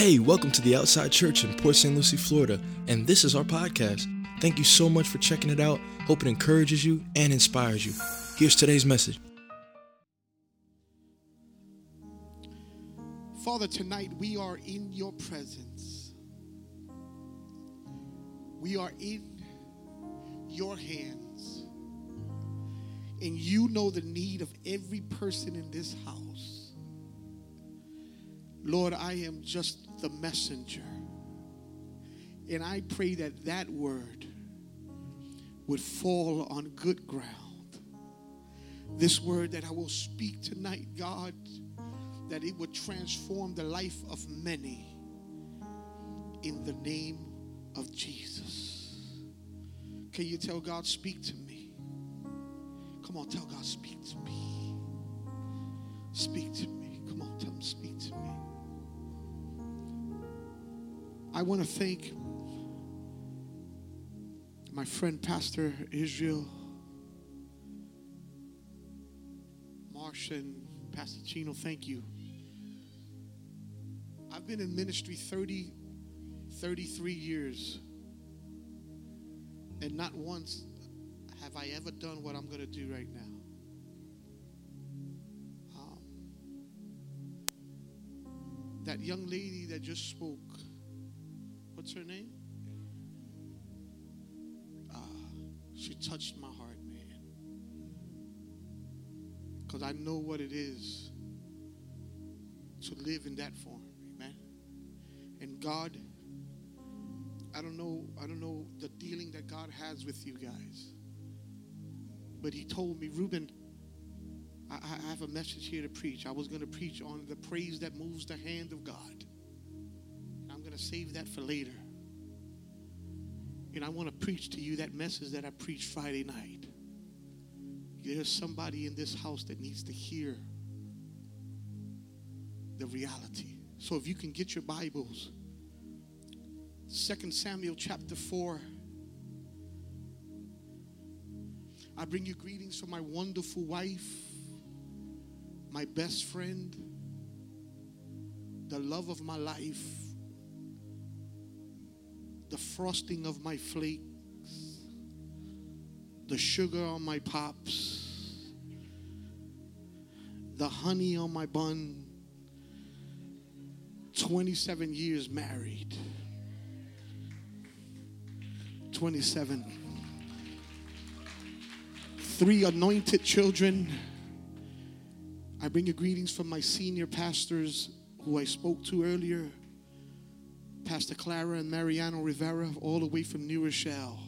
Hey, welcome to the Outside Church in Port St. Lucie, Florida, and this is our podcast. Thank you so much for checking it out. Hope it encourages you and inspires you. Here's today's message. Father, tonight we are in your presence. We are in your hands. And you know the need of every person in this house. Lord, I am just the messenger. And I pray that that word would fall on good ground. This word that I will speak tonight, God, that it would transform the life of many in the name of Jesus. Can you tell God, speak to me? Come on, tell God, speak to me. Speak to me. Come on, tell him, speak to me. I want to thank my friend, Pastor Israel, Marsha, and Pastor Chino. Thank you. I've been in ministry 30, 33 years, and not once have I ever done what I'm going to do right now. Um, that young lady that just spoke, what's her name? Uh, she touched my heart, man. Because I know what it is to live in that form. Amen. And God, I don't know, I don't know the dealing that God has with you guys. But he told me, Ruben, I, I have a message here to preach. I was going to preach on the praise that moves the hand of God. Save that for later. And I want to preach to you that message that I preached Friday night. There's somebody in this house that needs to hear the reality. So if you can get your Bibles, 2 Samuel chapter 4. I bring you greetings from my wonderful wife, my best friend, the love of my life, the frosting of my flakes, the sugar on my pops, the honey on my bun. 27 years married. 27. Three anointed children. I bring you greetings from my senior pastors who I spoke to earlier. Pastor Clara and Mariano Rivera, all the way from New Rochelle.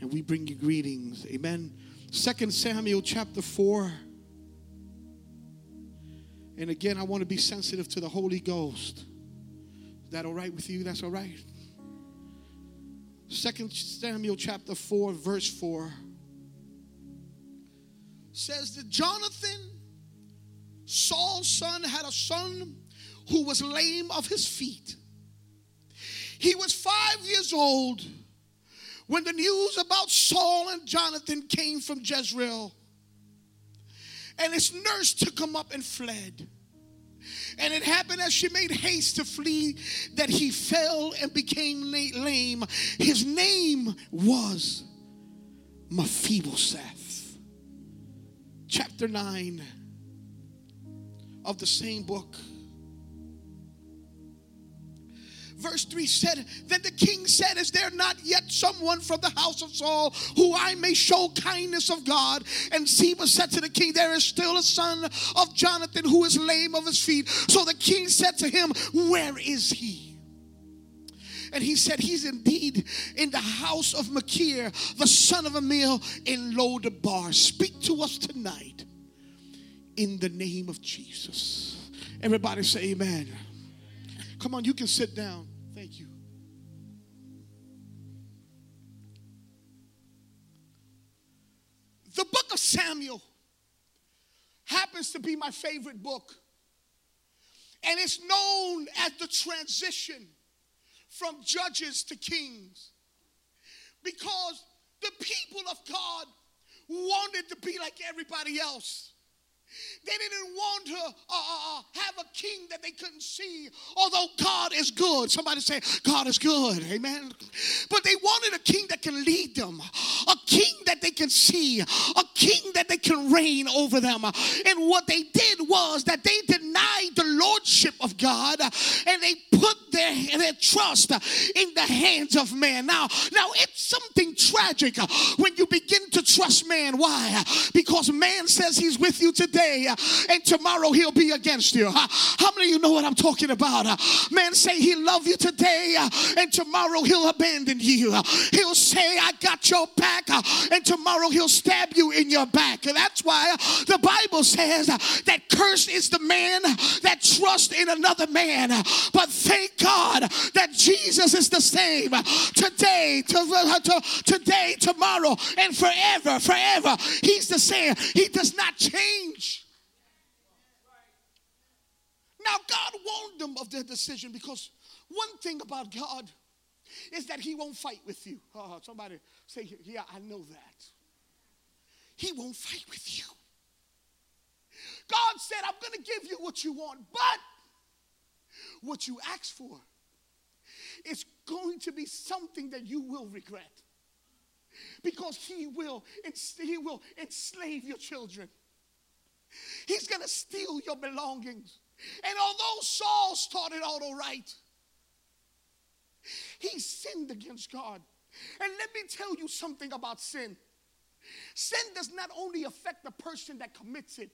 And we bring you greetings. Amen. Second Samuel chapter 4. And again, I want to be sensitive to the Holy Ghost. Is that all right with you? That's all right. Second Samuel chapter 4, verse 4 says that Jonathan, Saul's son, had a son who was lame of his feet. He was five years old when the news about Saul and Jonathan came from Jezreel. And his nurse took him up and fled. And it happened as she made haste to flee that he fell and became lame. His name was Mephibosheth. Chapter 9 of the same book. Verse 3 said, Then the king said, Is there not yet someone from the house of Saul who I may show kindness of God? And Ziba said to the king, There is still a son of Jonathan who is lame of his feet. So the king said to him, Where is he? And he said, He's indeed in the house of Machir, the son of Ammiel in Lodabar. Speak to us tonight in the name of Jesus. Everybody say, Amen. Come on, you can sit down. The book of Samuel happens to be my favorite book. And it's known as the transition from judges to kings. Because the people of God wanted to be like everybody else. They didn't want to uh, uh, uh, have a king that they couldn't see, although God is good. Somebody say, God is good. Amen. But they wanted a king that can lead them, a king that they can see, a king that they can reign over them. And what they did was that they denied the lordship of God and they put their, their trust in the hands of man. Now, now it's something tragic when you begin to trust man. Why? Because man says he's with you today Uh, and tomorrow he'll be against you. Uh, how many of you know what I'm talking about? Uh, man say he love you today and tomorrow he'll abandon you. He'll say I got your back and tomorrow he'll stab you in your back. And That's why the Bible says that cursed is the man that trusts in another man. But thank God that Jesus is the same today, to, to, today, tomorrow, and forever, forever. He's the same. He does not change. Now, God warned them of their decision because one thing about God is that He won't fight with you. Oh, somebody say, Yeah, I know that. He won't fight with you. God said, I'm going to give you what you want, but what you ask for is going to be something that you will regret because he will and he will enslave your children he's going to steal your belongings and although Saul started out all right, he sinned against God. And let me tell you something about sin. Sin does not only affect the person that commits it,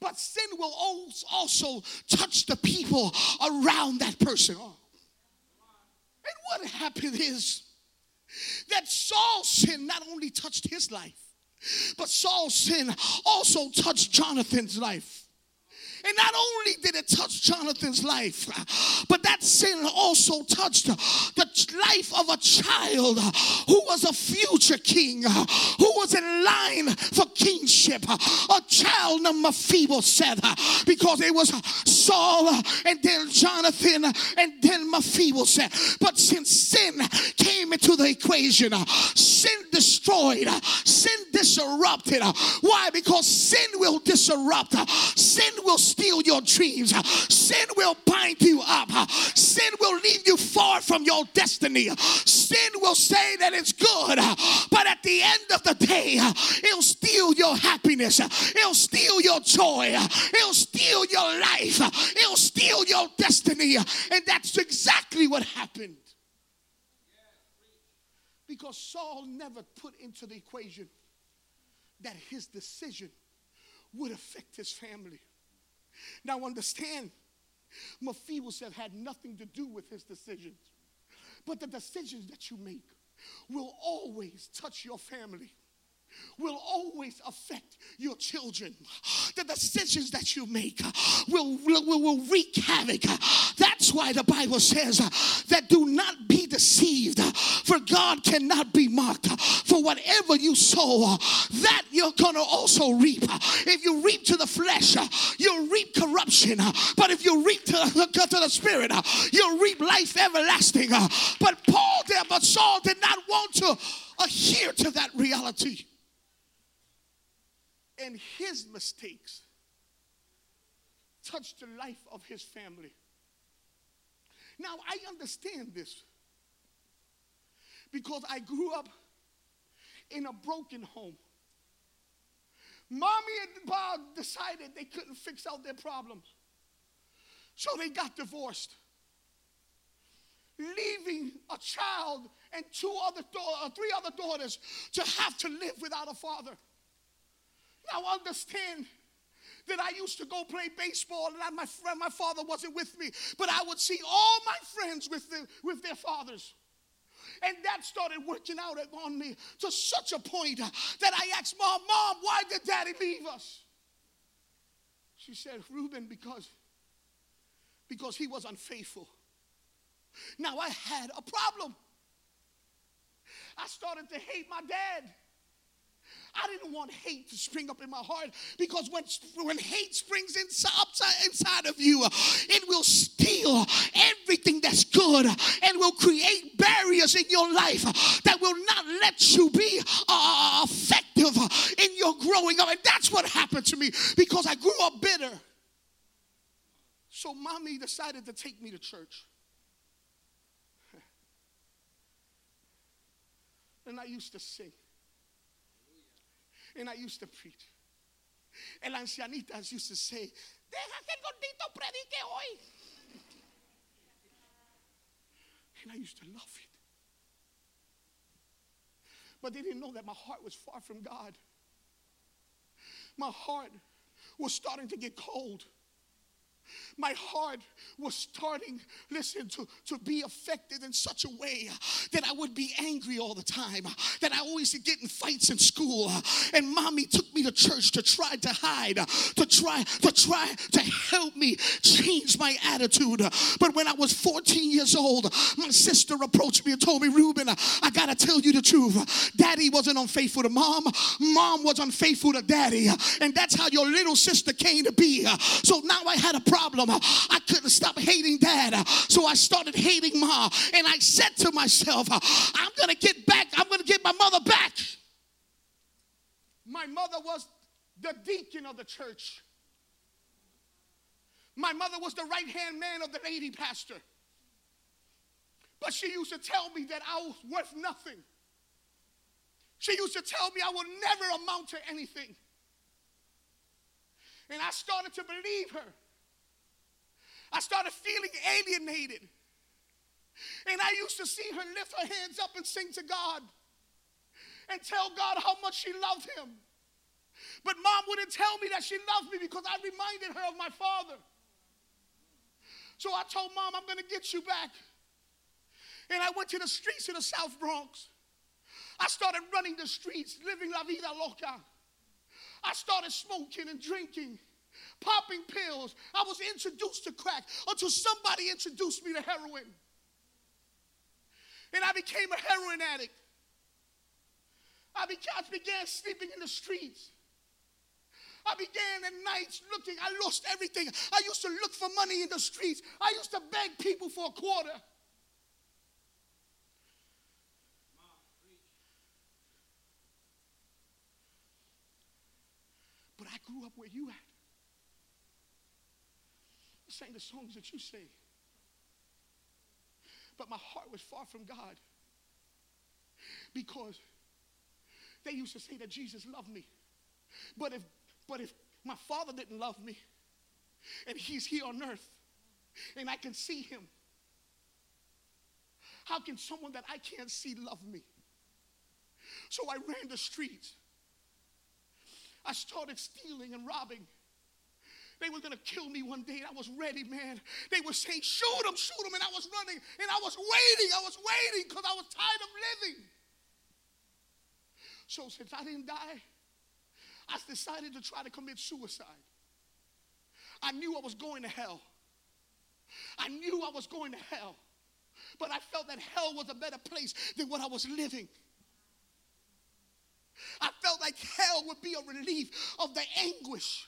but sin will also touch the people around that person. Oh. And what happened is that Saul's sin not only touched his life, but Saul's sin also touched Jonathan's life. And not only did it touch Jonathan's life, but that sin also touched the life of a child who was a future king, who was in line for kingship. A child named Mephibosheth, because it was Saul and then Jonathan and then Mephibosheth. But since sin came into the equation, sin destroyed, sin disrupted. Why? Because sin will disrupt, sin will steal your dreams. Sin will bind you up. Sin will leave you far from your destiny. Sin will say that it's good, but at the end of the day, it'll steal your happiness. It'll steal your joy. It'll steal your life. It'll steal your destiny. And that's exactly what happened. Because Saul never put into the equation that his decision would affect his family. Now understand, Mephibosheth had nothing to do with his decisions. But the decisions that you make will always touch your family will always affect your children. The decisions that you make will, will, will wreak havoc. That's why the Bible says that do not be deceived, for God cannot be mocked. For whatever you sow, that you're going to also reap. If you reap to the flesh, you'll reap corruption. But if you reap to, to the spirit, you'll reap life everlasting. But Paul there, but Saul did not want to adhere to that reality and his mistakes touched the life of his family. Now, I understand this because I grew up in a broken home. Mommy and Bob decided they couldn't fix out their problems. So they got divorced, leaving a child and two other uh, three other daughters to have to live without a father. Now understand that I used to go play baseball and I, my friend, my father wasn't with me, but I would see all my friends with, the, with their fathers. And that started working out on me to such a point that I asked mom, Mom, why did daddy leave us? She said, Ruben, because, because he was unfaithful. Now I had a problem. I started to hate my dad. I didn't want hate to spring up in my heart because when, when hate springs inside, inside of you, it will steal everything that's good and will create barriers in your life that will not let you be uh, effective in your growing up. And that's That's what happened to me because I grew up bitter. So mommy decided to take me to church. And I used to sing. And I used to preach. And ancianitas used to say, Deja que el gordito predique hoy. And I used to love it. But they didn't know that my heart was far from God. My heart was starting to get cold my heart was starting, listen, to, to be affected in such a way that I would be angry all the time, that I always get in fights in school. And mommy took me to church to try to hide, to try, to try to help me change my attitude. But when I was 14 years old, my sister approached me and told me, Ruben, I gotta tell you the truth. Daddy wasn't unfaithful to mom, mom was unfaithful to daddy. And that's how your little sister came to be. So now I had a problem problem. I couldn't stop hating dad. So I started hating mom. And I said to myself, I'm going to get back. I'm going to get my mother back. My mother was the deacon of the church. My mother was the right hand man of the lady pastor. But she used to tell me that I was worth nothing. She used to tell me I would never amount to anything. And I started to believe her. I started feeling alienated. And I used to see her lift her hands up and sing to God and tell God how much she loved him. But mom wouldn't tell me that she loved me because I reminded her of my father. So I told mom, I'm going to get you back. And I went to the streets of the South Bronx. I started running the streets, living la vida loca. I started smoking and drinking popping pills. I was introduced to crack until somebody introduced me to heroin. And I became a heroin addict. I began, sleeping in the streets. I began at nights looking, I lost everything. I used to look for money in the streets. I used to beg people for a quarter. But I grew up where you at sang the songs that you sing. But my heart was far from God because they used to say that Jesus loved me. But if, but if my father didn't love me and he's here on earth and I can see him, how can someone that I can't see love me? So I ran the streets. I started stealing and robbing. They were going to kill me one day. And I was ready, man. They were saying, shoot him, shoot him. And I was running and I was waiting. I was waiting because I was tired of living. So since I didn't die, I decided to try to commit suicide. I knew I was going to hell. I knew I was going to hell. But I felt that hell was a better place than what I was living. I felt like hell would be a relief of the anguish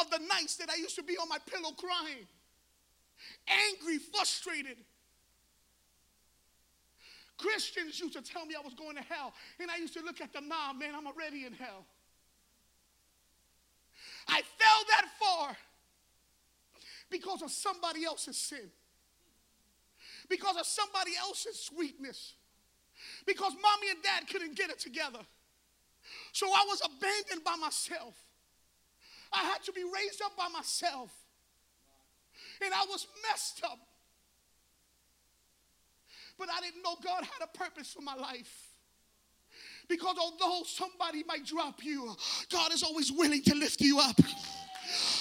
of the nights that I used to be on my pillow crying, angry, frustrated. Christians used to tell me I was going to hell, and I used to look at them, nah, man, I'm already in hell. I fell that far because of somebody else's sin, because of somebody else's weakness, because mommy and dad couldn't get it together. So I was abandoned by myself. I had to be raised up by myself. And I was messed up. But I didn't know God had a purpose for my life. Because although somebody might drop you, God is always willing to lift you up.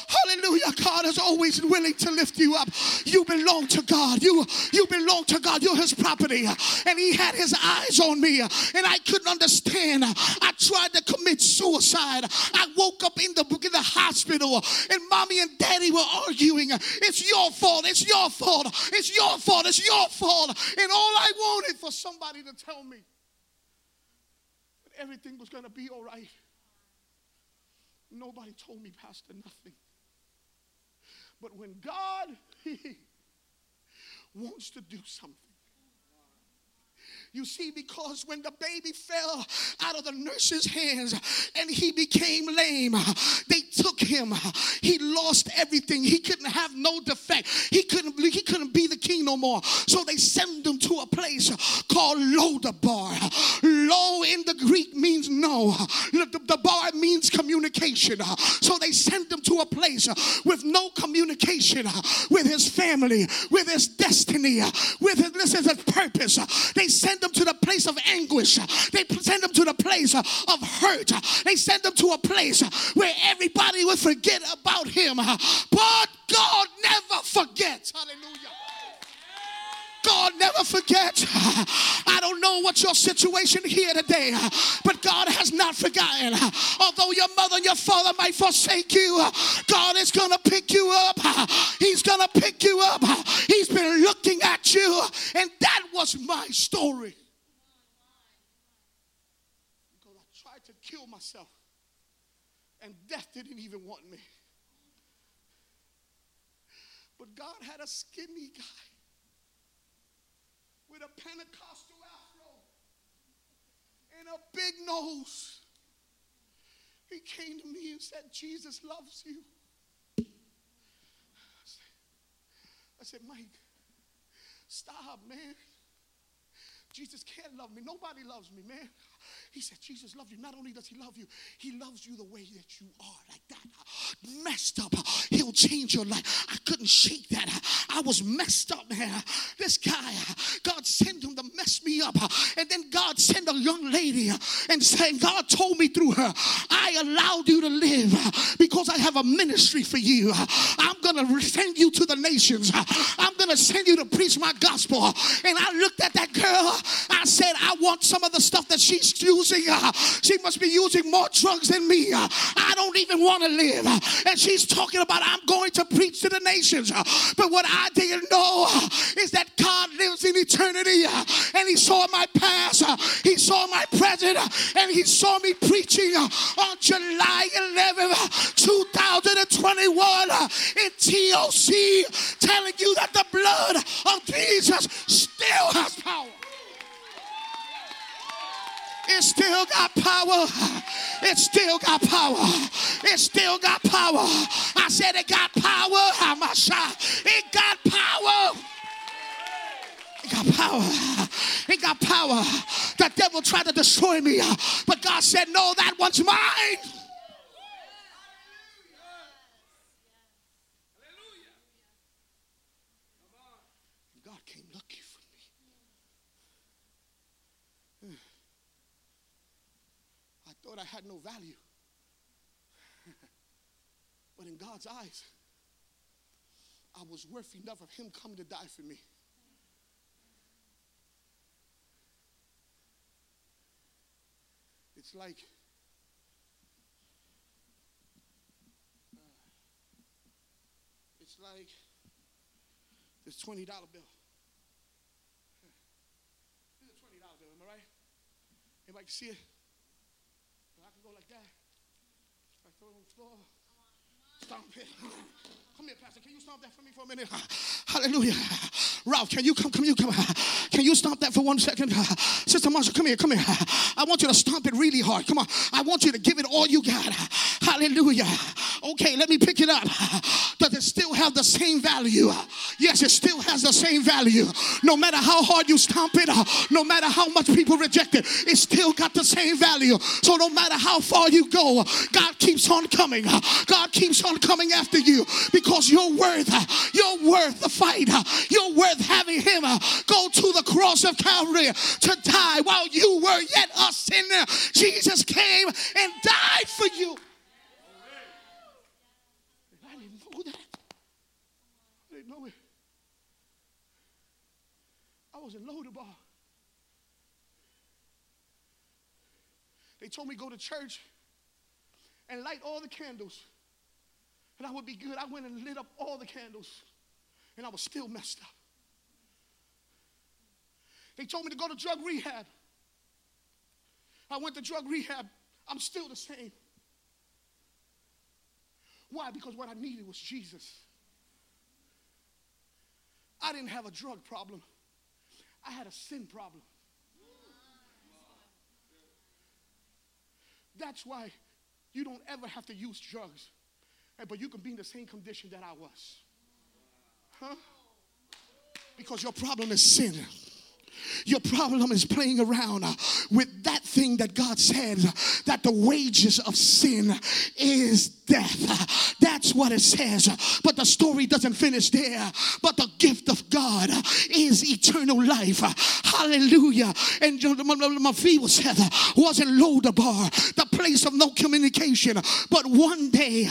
Hallelujah. God is always willing to lift you up. You belong to God. You, you belong to God. You're his property. And he had his eyes on me. And I couldn't understand. I tried to commit suicide. I woke up in the, in the hospital and mommy and daddy were arguing. It's your fault. It's your fault. It's your fault. It's your fault. And all I wanted for somebody to tell me that everything was going to be all right. Nobody told me, Pastor, nothing. But when God wants to do something, You see, because when the baby fell out of the nurse's hands and he became lame, they took him. He lost everything. He couldn't have no defect. He couldn't, he couldn't be the king no more. So they sent him to a place called Lodabar. Lo in the Greek means no. The, bar means communication. So they sent him to a place with no communication with his family, with his destiny, with his, is his purpose. They sent him to the place of anguish. They send them to the place of hurt. They send them to a place where everybody would forget about him. But God never forgets. Hallelujah. God never forgets. I don't know what your situation here today, but God has not forgotten. Although your mother and your father might forsake you, God is going to pick you up. He's going to pick you up. He's been looking at you, and that was my story. Because I tried to kill myself, and death didn't even want me. But God had a skinny guy Pentecostal afro and a big nose. He came to me and said, Jesus loves you. I said, Mike, stop, man. Jesus can't love me. Nobody loves me, man. He said, Jesus loves you. Not only does he love you, he loves you the way that you are, like that. Messed up. He'll change your life. I couldn't shake that. I was messed up, man. This guy, God sent him to mess me up. And then God sent a young lady and said, God told me through her, I allowed you to live because I have a ministry for you. I'm going to send you to the nations. I'm going to send you to preach my gospel. And I looked at that girl. I said, I want some of the stuff that she's using. She must be using more drugs than me. I don't even want to live. And she's talking about, I'm going to preach to the nations. But what I didn't know is that God lives in eternity. Uh, and He saw my past, He saw my present, and He saw me preaching on July 11th, 2021 in TOC, telling you that the blood of Jesus still has power. It still got power. It still got power. It still got power. I said it got power. How much? It got power. It got power. It got power. The devil tried to destroy me, but God said, No, that one's mine. God came looking for me. I thought I had no value. but in God's eyes, I was worth enough of Him coming to die for me. It's like uh, it's like this $20 bill. This is a $20 bill, am I right? Anybody can see it? I can go like that. I throw it on the floor. Stomp it. Come here, Pastor. Can you stomp that for me for a minute? Hallelujah. Ralph, can you come? Come, you come. Can you stomp that for one second? Sister Marsha, come here, come here. I want you to stomp it really hard. Come on. I want you to give it all you got. Hallelujah. Okay, let me pick it up. Does it still have the same value? Yes, it still has the same value. No matter how hard you stomp it, no matter how much people reject it, it still got the same value. So no matter how far you go, God keeps on coming. God keeps on coming after you because you're worth, you're worth the fight. You're worth having him go to the cross of Calvary to die while you were yet a sinner. Jesus came and died for you. I didn't know that. I didn't know it. I was in Lodabar. They told me go to church and light all the candles and I would be good. I went and lit up all the candles, and I was still messed up. They told me to go to drug rehab. I went to drug rehab. I'm still the same. Why? Because what I needed was Jesus. I didn't have a drug problem, I had a sin problem. That's why you don't ever have to use drugs, eh, but you can be in the same condition that I was. Huh? Because your problem is sin. Your problem is playing around with that thing that God said that the wages of sin is death. That's what it says. But the story doesn't finish there. But the gift of God is eternal life. Hallelujah. And my Mephibosheth was in Lodabar, the place of no communication. But one day,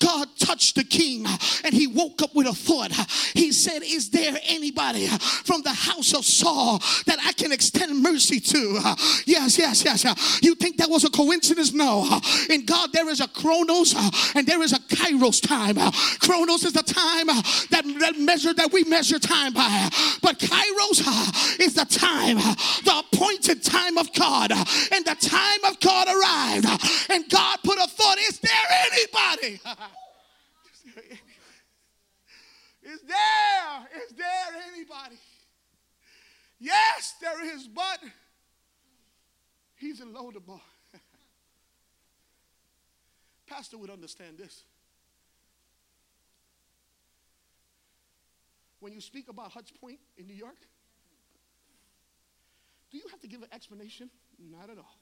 God touched the king and he woke up with a thought. He said, Is there anybody from the house of Saul that I can extend mercy to? Yes, yes, yes. You think that was a coincidence? No. In God, there is a chronos and there is a kairos time. Chronos is the time that, that measure that we measure time by. But kairos is the time, the appointed time of God. And the time of God arrived. And God put a thought, is there anybody? Is there, is there anybody? Yes, there is, but he's in Lodabar. Pastor would understand this. When you speak about Hunts Point in New York, do you have to give an explanation? Not at all.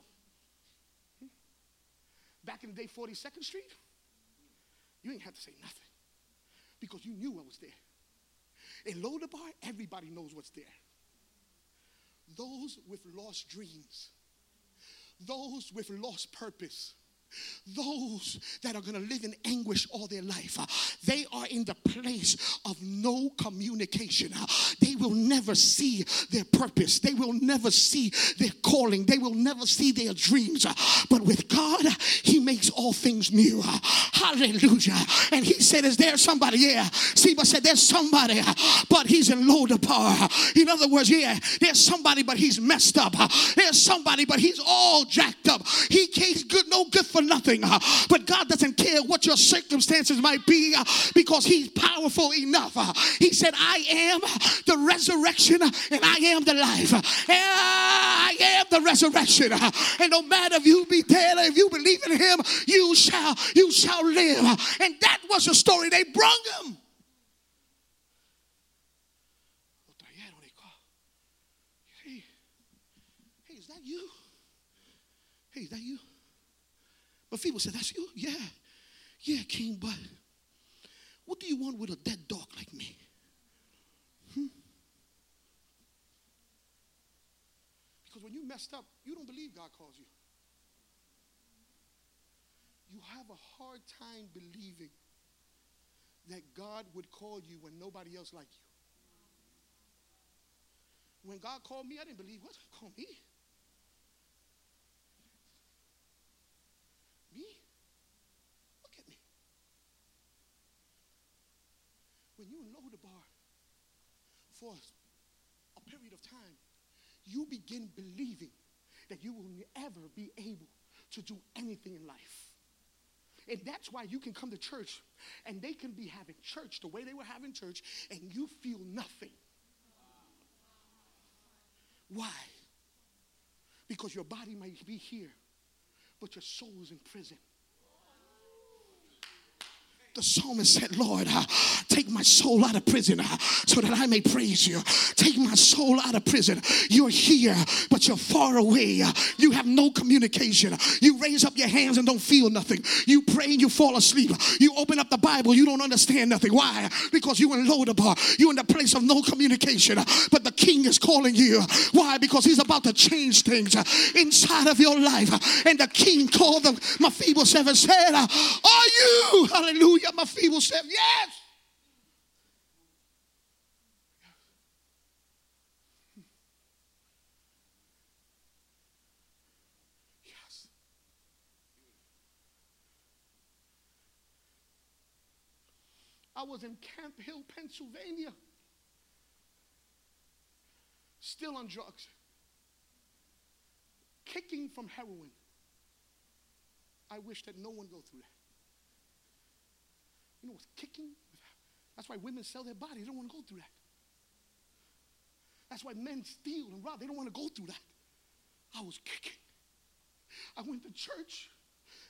Back in the day, 42nd Street, you ain't have to say nothing because you knew what was there. In Lodabar, everybody knows what's there. Those with lost dreams, those with lost purpose, those that are going to live in anguish all their life, they are in the place of no communication. Will never see their purpose. They will never see their calling. They will never see their dreams. But with God, He makes all things new. Hallelujah. And He said, Is there somebody? Yeah. Ziba said, There's somebody, but he's in Lodabar. In other words, yeah, there's somebody, but he's messed up. There's somebody, but he's all jacked up. He, he's good, no good for nothing. But God doesn't care what your circumstances might be because He's powerful enough. He said, I am the resurrection and I am the life. I am the resurrection. And no matter if you be dead or if you believe in Him, you shall, you shall live. And that was the story they brung him. Hey, hey, is that you? Hey, is that you? But people say, That's you? Yeah. Yeah, King, but what do you want with a dead dog like me? Hmm? Because when you messed up, you don't believe God calls you. You have a hard time believing that God would call you when nobody else liked you. When God called me, I didn't believe, what? Call me? Me? Look at me. When you know the bar for a period of time, you begin believing that you will never be able to do anything in life. And that's why you can come to church and they can be having church the way they were having church and you feel nothing. Why? Because your body might be here, but your soul is in prison the psalmist said, Lord, uh, take my soul out of prison uh, so that I may praise you. Take my soul out of prison. You're here, but you're far away. Uh, you have no communication. You raise up your hands and don't feel nothing. You pray and you fall asleep. You open up the Bible, you don't understand nothing. Why? Because you're in Lodabar. You're in the place of no communication. But the king is calling you. Why? Because he's about to change things uh, inside of your life. And the king called them, Mephibosheth and said, Are you, hallelujah, got Mephibosheth. Yes. Yes. I was in Camp Hill, Pennsylvania, still on drugs, kicking from heroin. I wish that no one go through that. You know kicking? That's why women sell their body. They don't want to go through that. That's why men steal and rob. They don't want to go through that. I was kicking. I went to church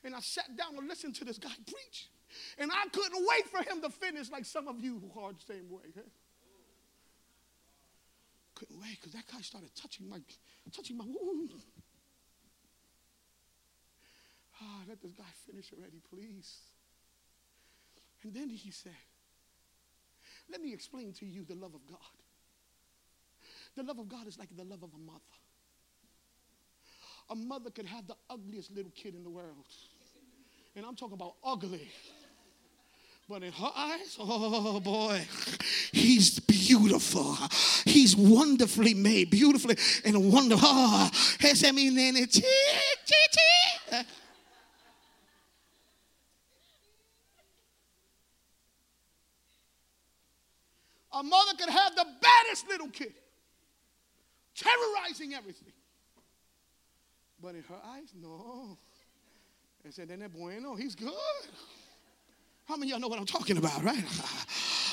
And I sat down and listened to this guy preach. And I couldn't wait for him to finish like some of you who are the same way. Huh? Couldn't wait because that guy started touching my touching my wound. Ah, let this guy finish already, please. And then he said, Let me explain to you the love of God. The love of God is like the love of a mother. A mother could have the ugliest little kid in the world. And I'm talking about ugly. But in her eyes, oh boy, he's beautiful. He's wonderfully made, beautifully and wonderful. Oh, A mother could have the baddest little kid, terrorizing everything. But in her eyes, no. I said, then bueno, he's good. How many of y'all know what I'm talking about, right?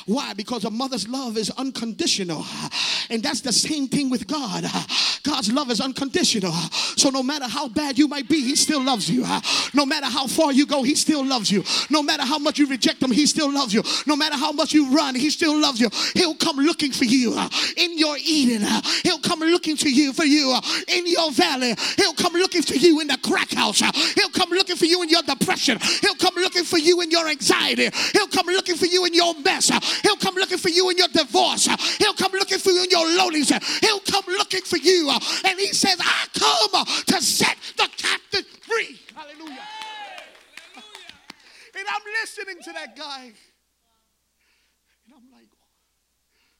Why? Because a mother's love is unconditional. And that's the same thing with God. God's love is unconditional. So no matter how bad you might be, He still loves you. No matter how far you go, He still loves you. No matter how much you reject Him, He still loves you. No matter how much you run, He still loves you. He'll come looking for you uh, in your Eden. Uh, he'll come looking to you for you uh, in your valley. He'll come looking for you in the crack house. He'll come looking for you in your depression. He'll come looking for you in your anxiety. He'll come looking for you in your mess. He'll come looking for you in your divorce. He'll come looking for you in your loneliness. He'll come looking for you. And he says, I come uh, to set the captive free. Hallelujah. And I'm listening to that guy. And I'm like, oh,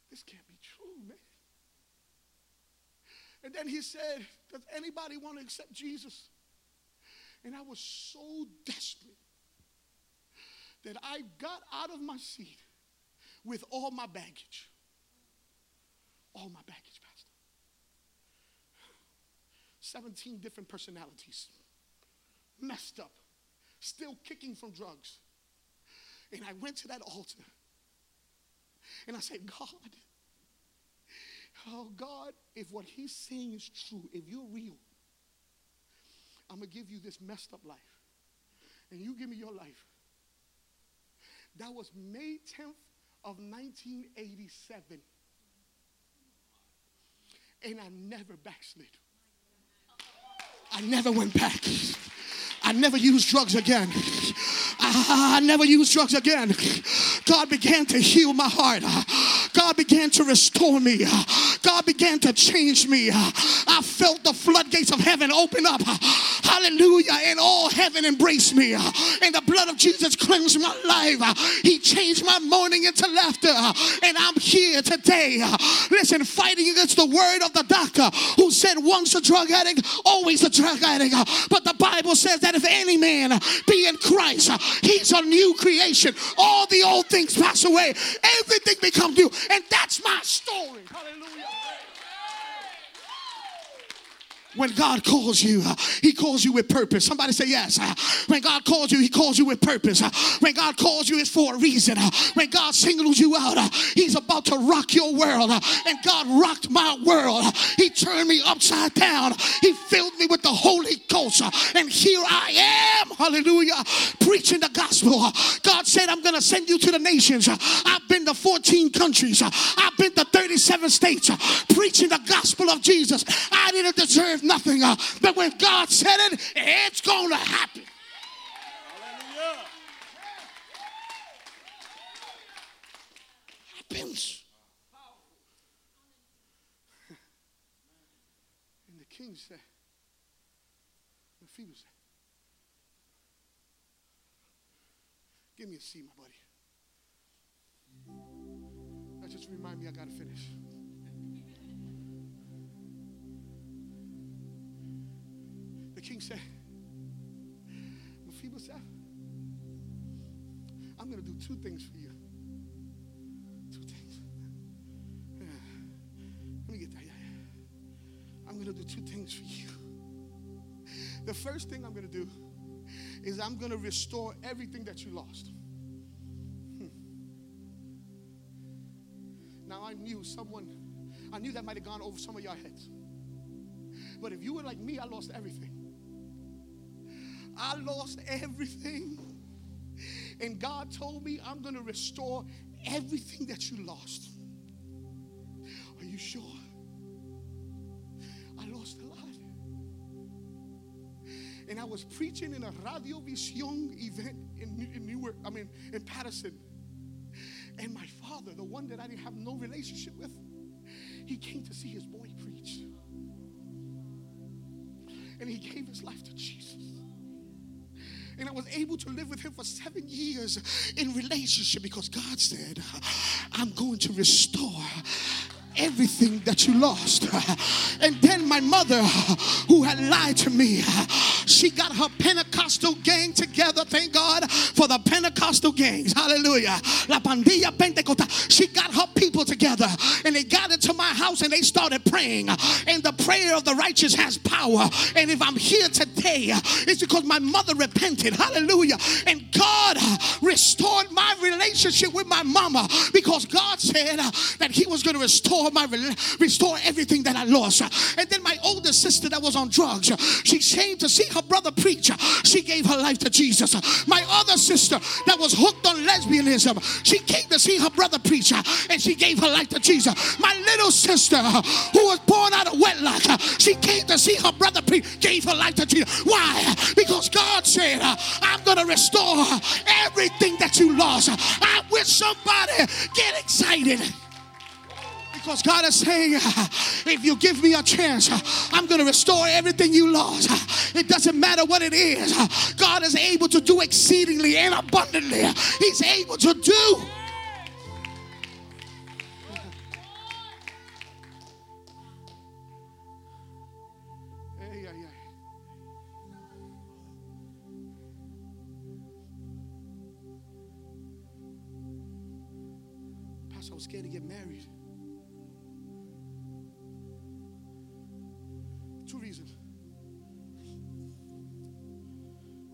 this can't be true, man. And then he said, Does anybody want to accept Jesus? And I was so desperate that I got out of my seat with all my baggage. All my baggage, Pastor. 17 different personalities, messed up, still kicking from drugs. And I went to that altar and I said, God, oh God, if what he's saying is true, if you're real, I'm going to give you this messed up life. And you give me your life. That was May 10th of 1987. And I never backslid. I never went back. I never used drugs again. I, never used drugs again. God began to heal my heart. God began to restore me. God began to change me. I felt the floodgates of heaven open up. Hallelujah. And all heaven embraced me. And the blood of Jesus cleansed my life. He changed my mourning into laughter. And I'm here today. Listen, fighting against the word of the doctor who said once a drug addict, always a drug addict. But the Bible says that if any man be in Christ, he's a new creation. All the old things pass away, everything becomes new. And that's my story. Hallelujah. When God calls you, uh, He calls you with purpose. Somebody say yes. Uh, when God calls you, He calls you with purpose. Uh, when God calls you, it's for a reason. Uh, when God singles you out, uh, He's about to rock your world. Uh, and God rocked my world. He turned me upside down. He filled me with the Holy Ghost. And here I am, hallelujah, preaching the gospel. God said, I'm going to send you to the nations. I've been to 14 countries, I've been to 37 states preaching the gospel of Jesus. I didn't deserve nothing. Uh, but when God said it, it's going to happen. Happens. And the king said, Mephibosheth, give me a seat, my buddy. That just remind me I got to finish. King said, Mephibosheth, I'm going to do two things for you. Two things. Yeah. Let me get that. Yeah, yeah. I'm going to do two things for you. The first thing I'm going to do is I'm going to restore everything that you lost. Hmm. Now I knew someone, I knew that might have gone over some of your heads. But if you were like me, I lost everything. I lost everything. And God told me, I'm going to restore everything that you lost. Are you sure? I lost a lot. And I was preaching in a Radio Vision event in, in Newark, I mean, in Paterson. And my father, the one that I didn't have no relationship with, he came to see his boy preach. And he gave his life to Jesus. And I was able to live with him for seven years in relationship because God said, I'm going to restore everything that you lost. And then my mother, who had lied to me, she got her Pentecostal gang together. Thank God for the Pentecostal gangs. Hallelujah. La Pandilla Pentecostal. She got her people together and they got into my house and they started praying. And the prayer of the righteous has power. And if I'm here today, it's because my mother repented. Hallelujah. And God restored my relationship with my mama because God said that He was going to restore my restore everything that I lost. And then my older sister that was on drugs, she came to see her brother preach. She gave her life to Jesus. My other sister that was hooked on lesbianism, she came to see her brother preacher and she gave her life to Jesus. My little sister who was born out of wedlock, she came to see her brother preach, gave her life to Jesus. Why? Because God said, I'm going to restore everything that you lost. I wish somebody get excited. Because God is saying, if you give me a chance, I'm going to restore everything you lost. It doesn't matter what it is. God is able to do exceedingly and abundantly. He's able to do.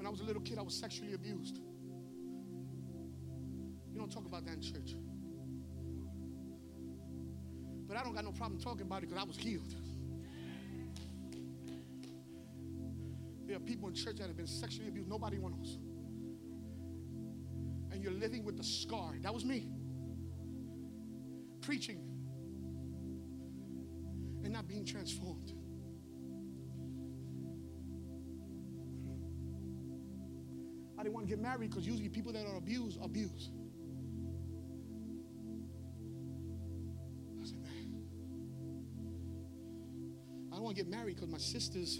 I was a little kid, I was sexually abused. You don't talk about that in church. But I don't got no problem talking about it because I was healed. There are people in church that have been sexually abused. Nobody knows. And you're living with the scar. That was me. Preaching and not being transformed. Want to get married because usually people that are abused abuse. I said, man, I don't want to get married because my sister's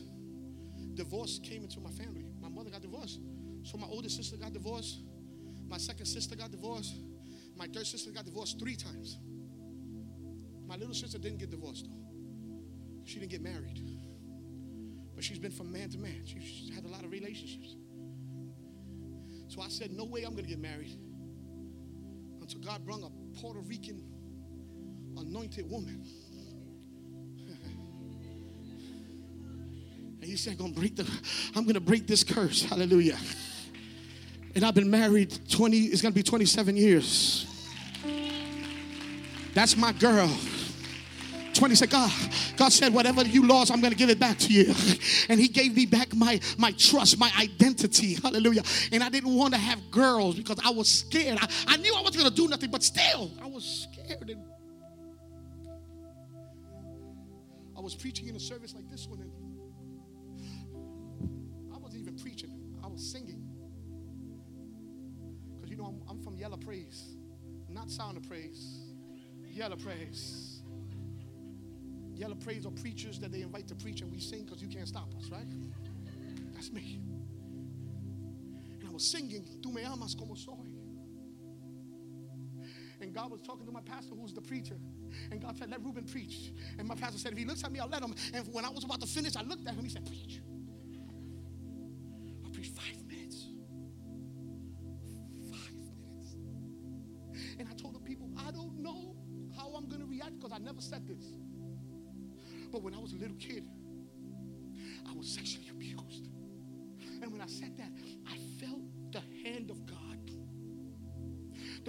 divorce came into my family. My mother got divorced. So my older sister got divorced. My second sister got divorced. My third sister got divorced three times. My little sister didn't get divorced though. She didn't get married. But she's been from man to man. She's had a lot of relationships. So I said, No way I'm going to get married until God brought a Puerto Rican anointed woman. and he said, "Gonna break the, I'm gonna break this curse. Hallelujah. And I've been married 20, it's gonna be 27 years. That's my girl. 20 said, God, God said, whatever you lost, I'm going to give it back to you. And he gave me back my, my trust, my identity. Hallelujah. And I didn't want to have girls because I was scared. I, I knew I wasn't going to do nothing, but still, I was scared. And I was preaching in a service like this one, and I wasn't even preaching, I was singing. Because you know, I'm, I'm from Yellow Praise, not Sound of Praise, Yellow Praise. Yellow praise or preachers that they invite to preach and we sing because you can't stop us, right? That's me. And I was singing, Tú me amas como soy. And God was talking to my pastor, who's the preacher. And God said, Let Ruben preach. And my pastor said, If he looks at me, I'll let him. And when I was about to finish, I looked at him. He said, Preach.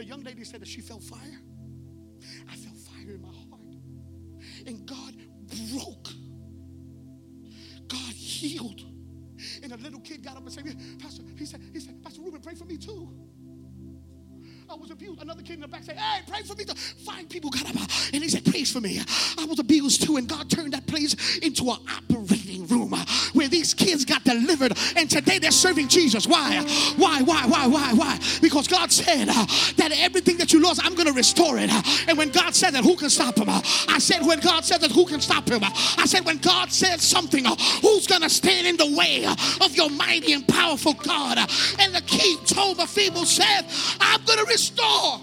The young lady said that she felt fire. I felt fire in my heart. And God broke. God healed. And a little kid got up and said, Pastor, he said, he said, Pastor Ruben, pray for me too. I was abused. Another kid in the back said, Hey, pray for me. Too. Five people got up and he said, Praise for me. I was abused too. And God turned that place into an operating room where these kids got delivered. And today they're serving Jesus. Why? Why? Why? Why? Why? Why? Because God said uh, that everything that you lost, I'm going to restore it. And when God said that, who can stop him? I said, When God said that, who can stop him? I said, When God said something, uh, who's going to stand in the way of your mighty and powerful God? And the king told Mephibosheth, I'm going to restore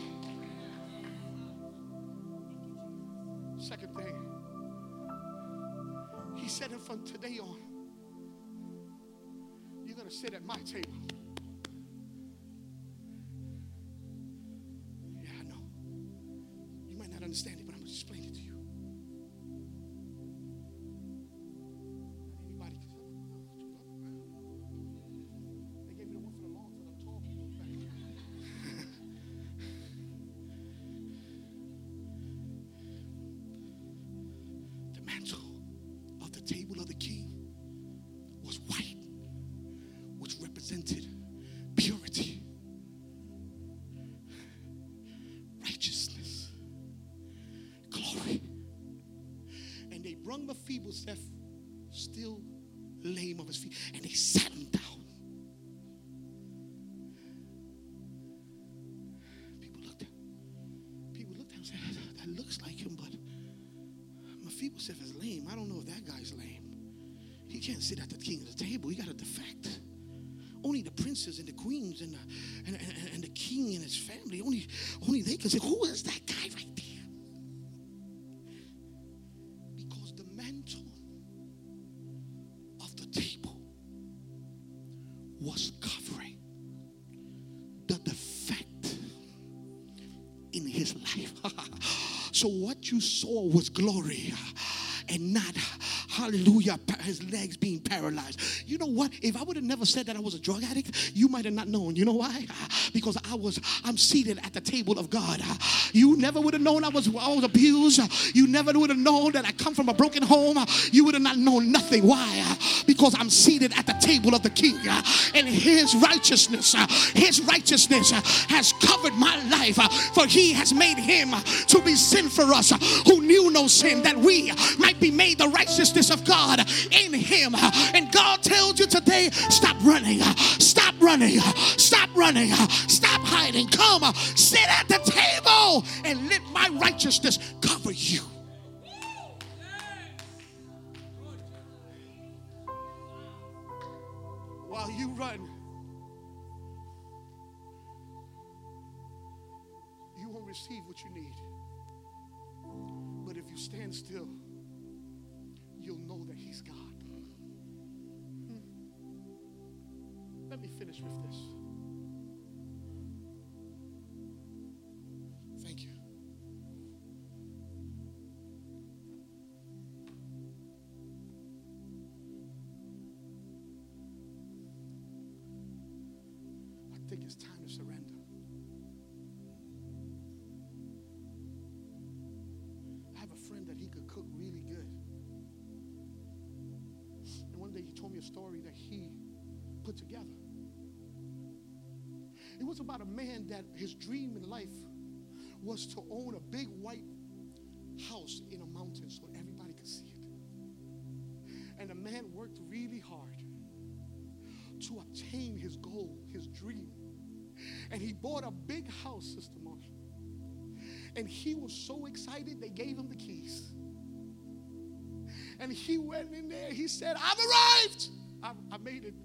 So what you saw was glory and not hallelujah, his legs being paralyzed. You know what? If I would have never said that I was a drug addict, you might have not known. You know why? Because I was, I'm seated at the table of God. You never would have known I was, I was abused. You never would have known that I come from a broken home. You would have not known nothing. Why? Because I'm seated at the table of the King, and His righteousness, His righteousness has covered my life. For He has made Him to be sin for us, who knew no sin, that we might be made the righteousness of God in Him. And God tells you today, stop running, stop running, stop running, stop hiding. Come, sit at the table and let my righteousness cover you. While you run, you won't receive what you need. But if you stand still, Let me finish with this. Thank you. I think it's time to surrender. I have a friend that he could cook really good. And one day he told me a story that he put together. It was about a man that his dream in life was to own a big white house in a mountain so everybody could see it. And the man worked really hard to obtain his goal, his dream. And he bought a big house, Sister Marshall. And he was so excited, they gave him the keys. And he went in there. He said, I've arrived. I, I made it.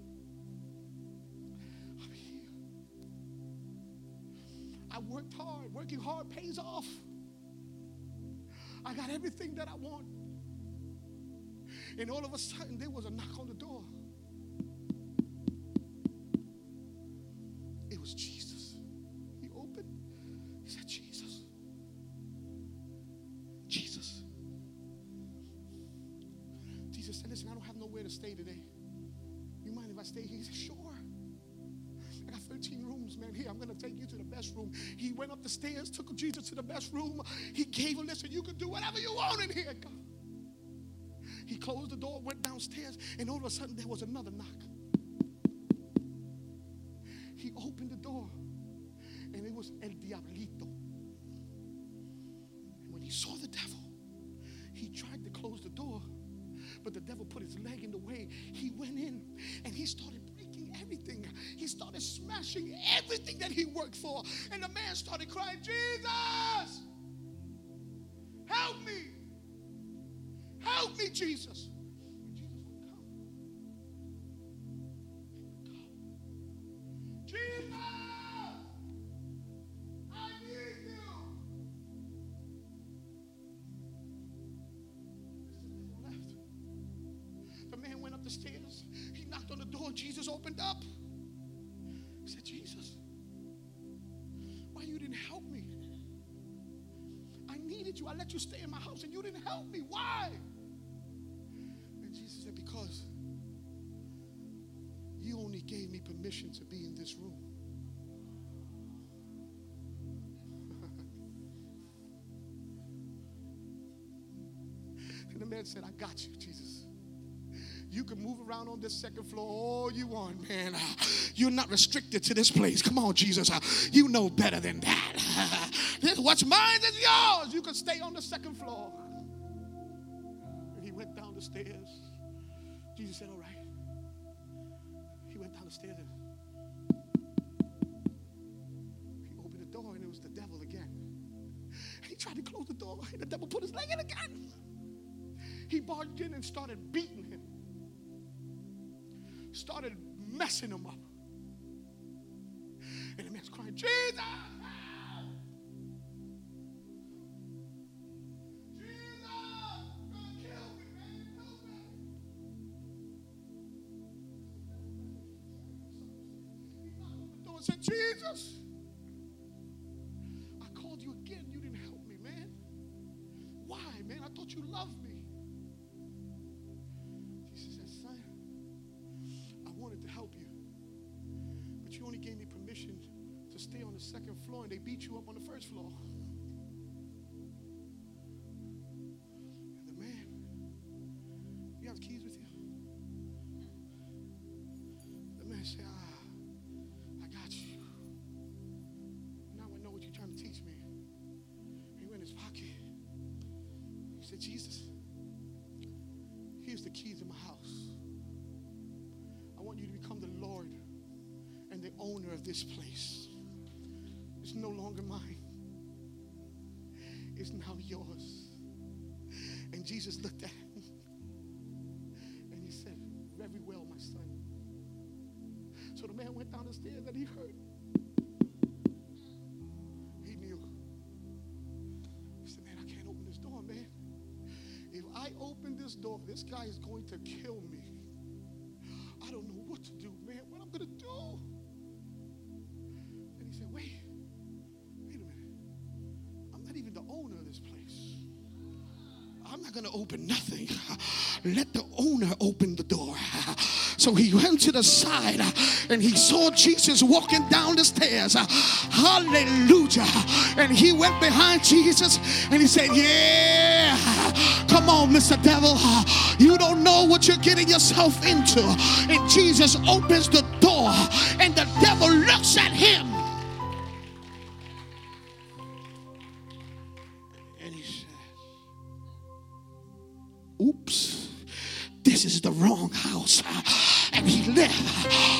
Worked hard. Working hard pays off. I got everything that I want. And all of a sudden, there was a knock on the door. He started smashing everything that he worked for. And the man started crying, Jesus, help me. Help me, Jesus. Let you stay in my house and you didn't help me. Why? And Jesus said, Because you only gave me permission to be in this room. and the man said, I got you, Jesus. You can move around on this second floor all you want, man. You're not restricted to this place. Come on, Jesus. You know better than that. What's mine is yours. You can stay on the second floor. And he went down the stairs. Jesus said, All right. He went down the stairs and he opened the door, and it was the devil again. He tried to close the door, and the devil put his leg in again. He barged in and started beating him, started messing him up. And the man's crying, Jesus! And said, Jesus! I called you again. You didn't help me, man. Why, man? I thought you loved me. Jesus said, Son, I wanted to help you, but you only gave me permission to stay on the second floor, and they beat you up on the first floor. Said, Jesus, here's the keys of my house. I want you to become the Lord and the owner of this place. It's no longer mine, it's now yours. And Jesus looked at him and he said, Very well, my son. So the man went down the stairs and he heard. This this guy is going to kill me. I don't know what to do, man. What I'm going to do? And he said, Wait, wait a minute. I'm not even the owner of this place. I'm not going to open nothing. Let the owner open the door. So he went to the side uh, and he saw Jesus walking down the stairs. Uh, hallelujah. And he went behind Jesus and he said, Yeah, come on, Mr. Devil. Uh, you don't know what you're getting yourself into. And Jesus opens the door and the devil looks at him. And he says, Oops, this is the wrong house.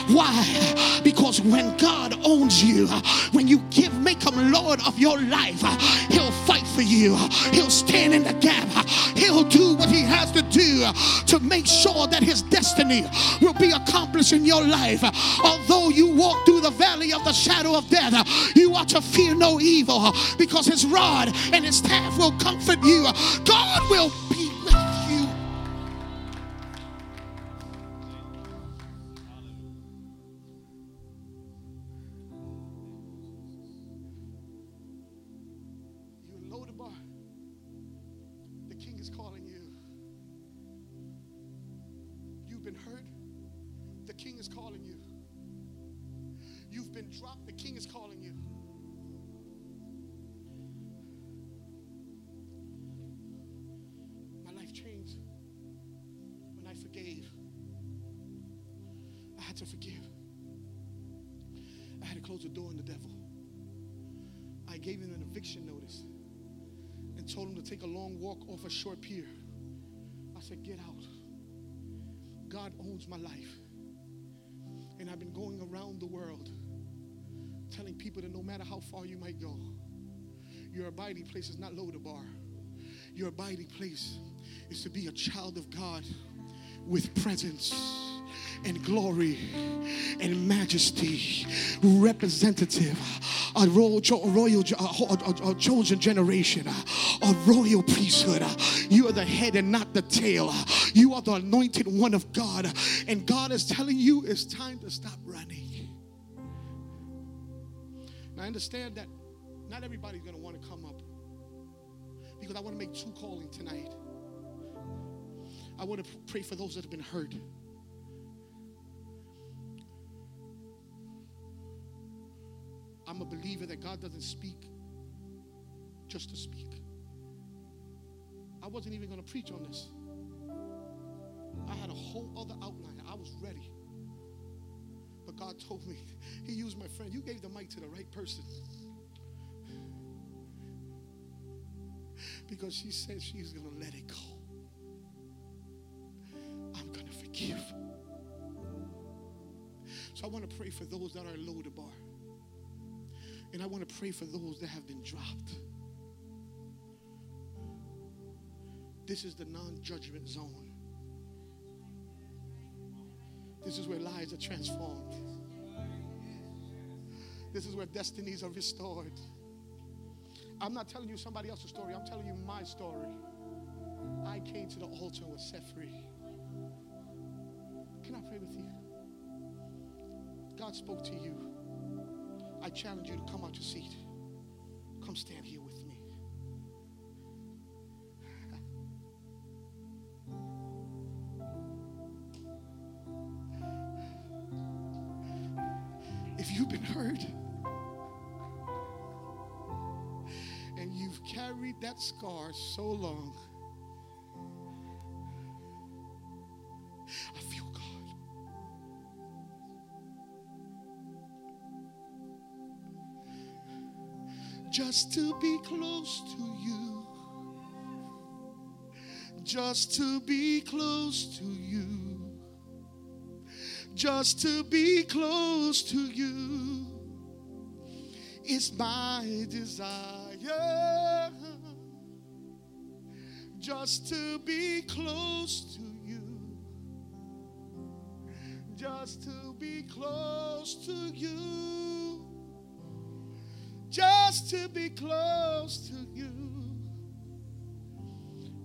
Why? Because when God owns you, when you give, make him Lord of your life, he'll fight for you. He'll stand in the gap. He'll do what he has to do to make sure that his destiny will be accomplished in your life. Although you walk through the valley of the shadow of death, you are to fear no evil because his rod and his staff will comfort you. God will gave him an eviction notice and told him to take a long walk off a short pier. I said, Get out. God owns my life. And I've been going around the world telling people that no matter how far you might go, your abiding place is not Lodabar. Your abiding place is to be a child of God with presence and glory and majesty, representative, a royal, royal a, a chosen generation, a royal priesthood. You are the head and not the tail. You are the anointed one of God, and God is telling you it's time to stop running. Now, I understand that not everybody's going to want to come up because I want to make two calling tonight. I want to pray for those that have been hurt. I'm a believer that God doesn't speak just to speak. I wasn't even going to preach on this. I had a whole other outline. I was ready. But God told me, He used my friend. You gave the mic to the right person. Because she said she's going to let it go. I'm going to forgive. So I want to pray for those that are Lodabar. And I want to pray for those that have been dropped. This is the non judgment zone. This is where lives are transformed. This is where destinies are restored. I'm not telling you somebody else's story, I'm telling you my story. I came to the altar and was set free. Can I pray with you? God spoke to you. I challenge you to come out your seat. Come stand here with me. If you've been hurt and you've carried that scar so long, to be close to you. Just to be close to you. Just to be close to you is my desire. Just to be close to you. Just to be close to you. To be close to you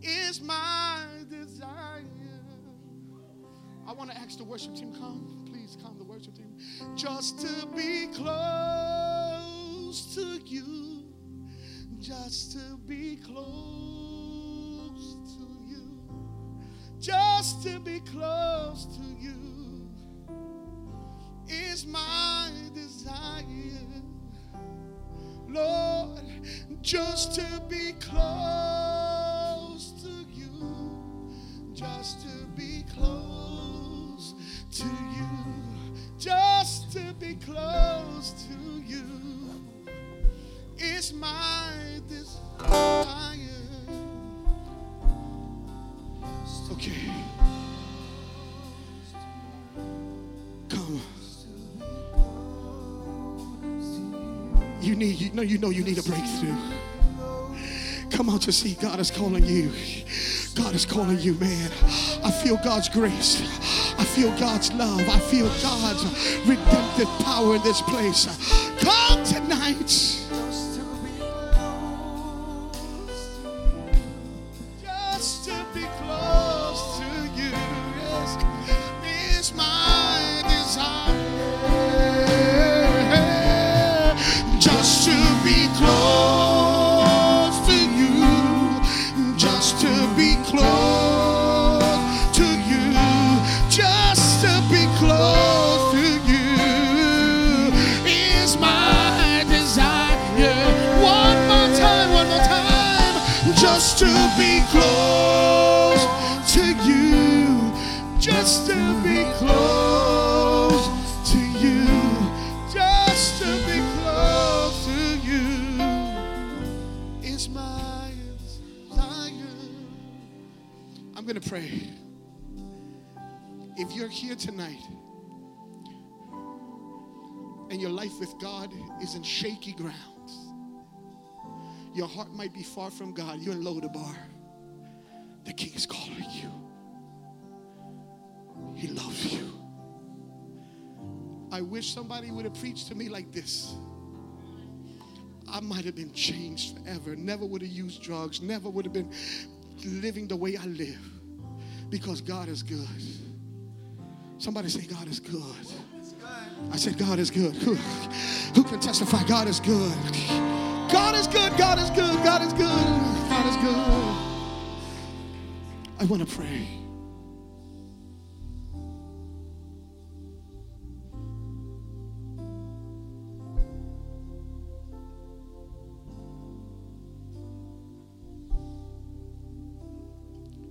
is my desire. I want to ask the worship team, come. Please come, the worship team. Just to be close to you. Just to be close to you. Just to be close to you is my desire. Lord, just to be close to you. Just to be close to you. Just to be close to you is my need, you know, you know you need a breakthrough. Come out to see God is calling you. God is calling you, man. I feel God's grace. I feel God's love. I feel God's redemptive power in this place. Come tonight. just to be close to you, just to be close to you, just to be close to you is my desire. I'm going to pray. If you're here tonight and your life with God is in shaky ground, your heart might be far from God, you're in Lodabar. The King is calling you. He loves you. I wish somebody would have preached to me like this. I might have been changed forever. Never would have used drugs. Never would have been living the way I live. Because God is good. Somebody say, God is good. I said, God is good. Who, who can testify? God is good. God is good. God is good. God is good. God is good. I want to pray.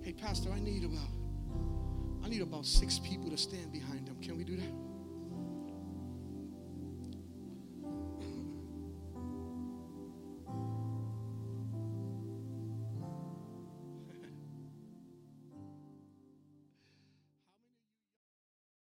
Hey, Pastor, I need about I need about six people to stand behind them. Can we do that?